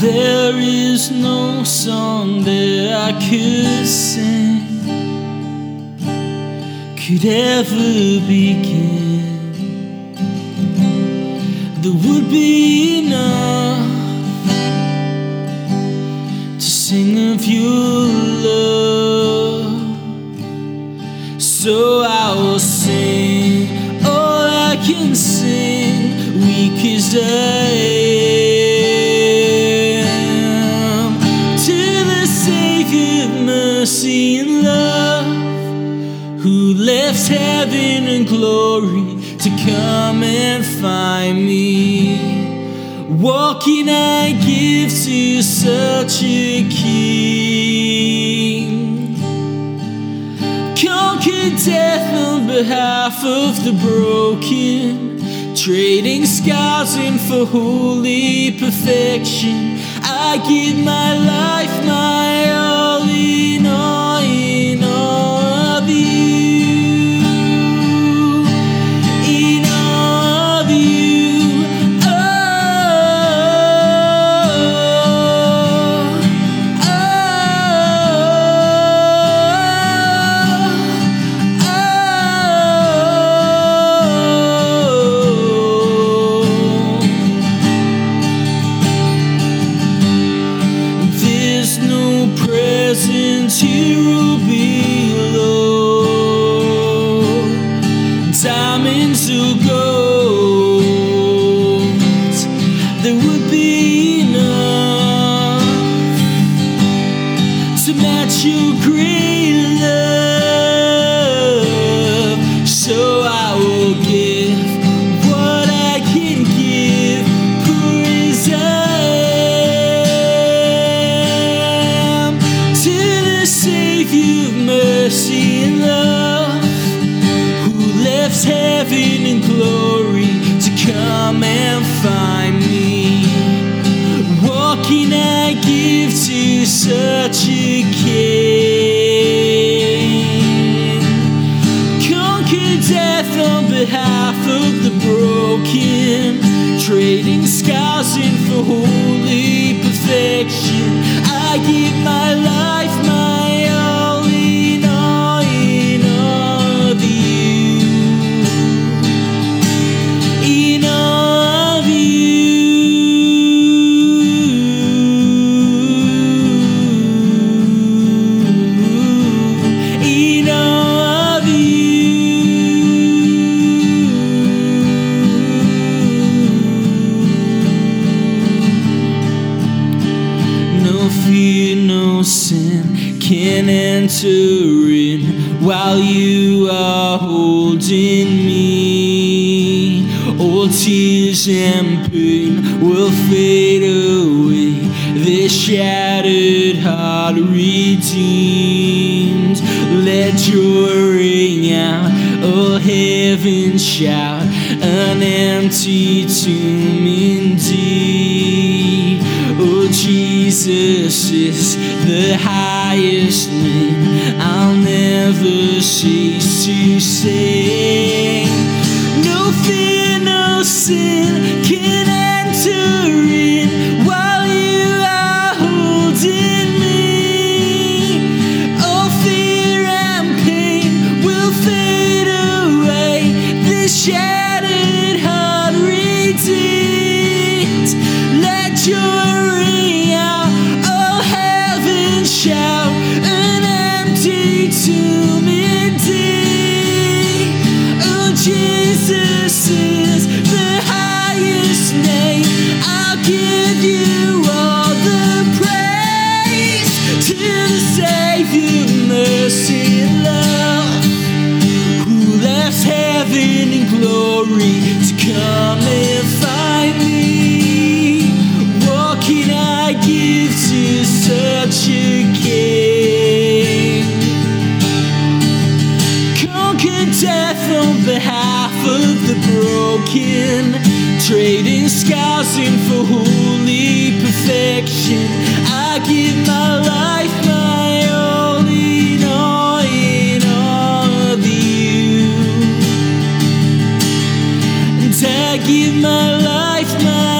There is no song that I could sing. Could ever begin. That would be enough to sing of your love. So I will sing. All I can sing, weak as I mercy and love who left heaven and glory to come and find me. Can I give to such a king? Conquer death on behalf of the broken, trading scars in for holy perfection. I give my life, There's no presents here below. Diamonds or gold, there would be enough to match your Savior of mercy and love, who left heaven and glory to come and find me. What can I give to such a king? Conquer death on behalf of the broken, trading scars in for holy perfection. I give my life, can enter in while you are holding me. All tears and pain will fade away. This shattered heart redeemed. Let your ring out, oh heaven shout, an empty tomb indeed. Jesus is the highest name. I'll never cease to sing. No fear, no sin can enter heaven in glory to come behalf of the broken, trading scars in for holy perfection. I give my life, my all in all, in all of you. And I give my life, my